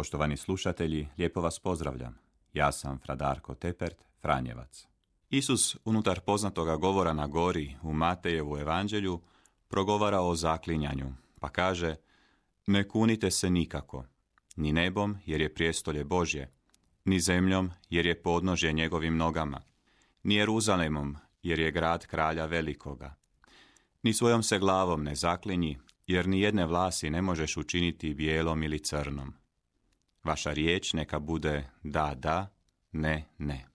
Poštovani slušatelji, lijepo vas pozdravljam. Ja sam Fradarko Tepert, Franjevac. Isus unutar poznatoga govora na gori u Matejevu evanđelju progovara o zaklinjanju, pa kaže Ne kunite se nikako, ni nebom jer je prijestolje Božje, ni zemljom jer je podnožje njegovim nogama, ni Jeruzalemom jer je grad kralja velikoga. Ni svojom se glavom ne zaklinji, jer ni jedne vlasi ne možeš učiniti bijelom ili crnom. Vaša riječ neka bude da, da, ne, ne.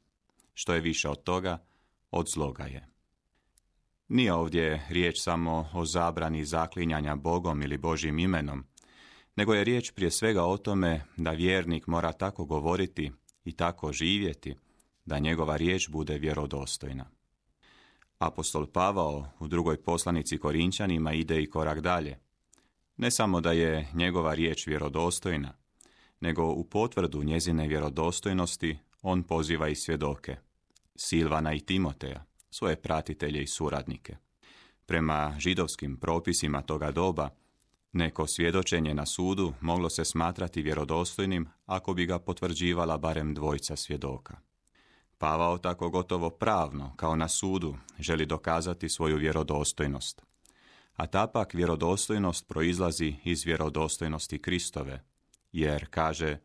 Što je više od toga, od zloga je. Nije ovdje riječ samo o zabrani zaklinjanja Bogom ili Božim imenom, nego je riječ prije svega o tome da vjernik mora tako govoriti i tako živjeti, da njegova riječ bude vjerodostojna. Apostol Pavao u drugoj poslanici Korinčanima ide i korak dalje. Ne samo da je njegova riječ vjerodostojna, nego u potvrdu njezine vjerodostojnosti on poziva i svjedoke, Silvana i Timoteja, svoje pratitelje i suradnike. Prema židovskim propisima toga doba, neko svjedočenje na sudu moglo se smatrati vjerodostojnim ako bi ga potvrđivala barem dvojca svjedoka. Pavao tako gotovo pravno, kao na sudu, želi dokazati svoju vjerodostojnost. A ta pak vjerodostojnost proizlazi iz vjerodostojnosti Kristove, jer, kaže,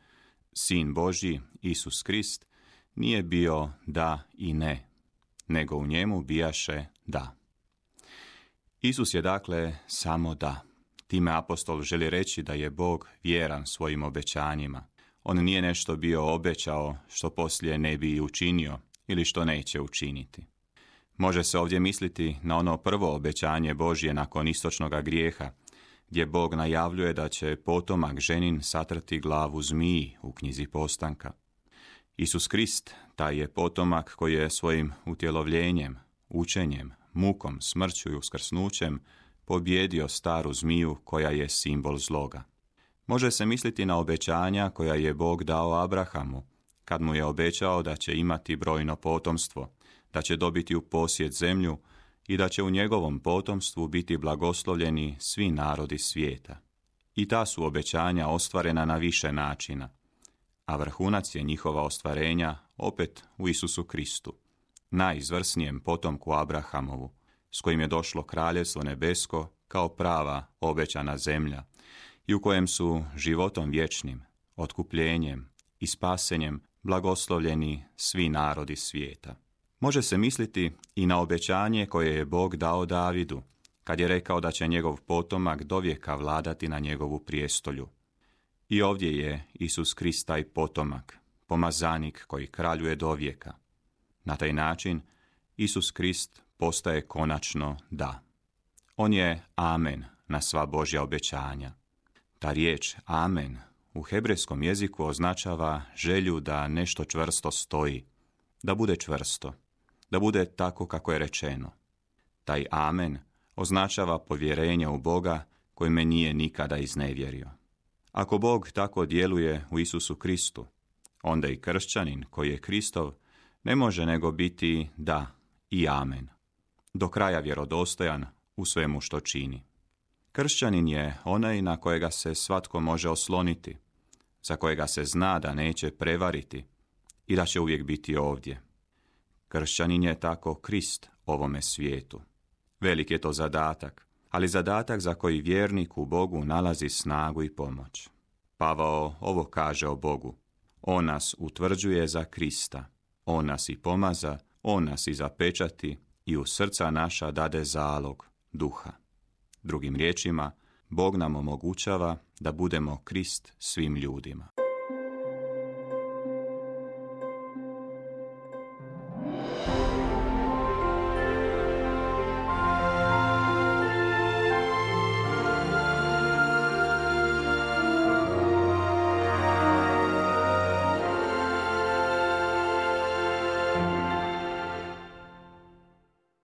Sin Boži, Isus Krist, nije bio da i ne, nego u njemu bijaše da. Isus je dakle samo da. Time apostol želi reći da je Bog vjeran svojim obećanjima. On nije nešto bio obećao što poslije ne bi učinio ili što neće učiniti. Može se ovdje misliti na ono prvo obećanje Božje nakon istočnog grijeha, gdje Bog najavljuje da će potomak ženin satrti glavu zmiji u knjizi postanka. Isus Krist, taj je potomak koji je svojim utjelovljenjem, učenjem, mukom, smrću i uskrsnućem pobjedio staru zmiju koja je simbol zloga. Može se misliti na obećanja koja je Bog dao Abrahamu, kad mu je obećao da će imati brojno potomstvo, da će dobiti u posjed zemlju i da će u njegovom potomstvu biti blagoslovljeni svi narodi svijeta. I ta su obećanja ostvarena na više načina, a vrhunac je njihova ostvarenja opet u Isusu Kristu, najizvrsnijem potomku Abrahamovu, s kojim je došlo kraljevstvo nebesko kao prava obećana zemlja i u kojem su životom vječnim, otkupljenjem i spasenjem blagoslovljeni svi narodi svijeta. Može se misliti i na obećanje koje je Bog dao Davidu, kad je rekao da će njegov potomak dovijeka vladati na njegovu prijestolju. I ovdje je Isus Krist taj potomak, pomazanik koji kraljuje dovijeka. Na taj način Isus Krist postaje konačno da. On je amen na sva Božja obećanja. Ta riječ amen u hebrejskom jeziku označava želju da nešto čvrsto stoji, da bude čvrsto, da bude tako kako je rečeno. Taj amen označava povjerenje u Boga koji me nije nikada iznevjerio. Ako Bog tako djeluje u Isusu Kristu, onda i kršćanin koji je Kristov ne može nego biti da i amen, do kraja vjerodostojan u svemu što čini. Kršćanin je onaj na kojega se svatko može osloniti, za kojega se zna da neće prevariti i da će uvijek biti ovdje. Kršćanin je tako Krist ovome svijetu. Velik je to zadatak, ali zadatak za koji vjernik u Bogu nalazi snagu i pomoć. Pavao ovo kaže o Bogu. On nas utvrđuje za Krista. On nas i pomaza, on nas i zapečati i u srca naša dade zalog, duha. Drugim riječima, Bog nam omogućava da budemo Krist svim ljudima.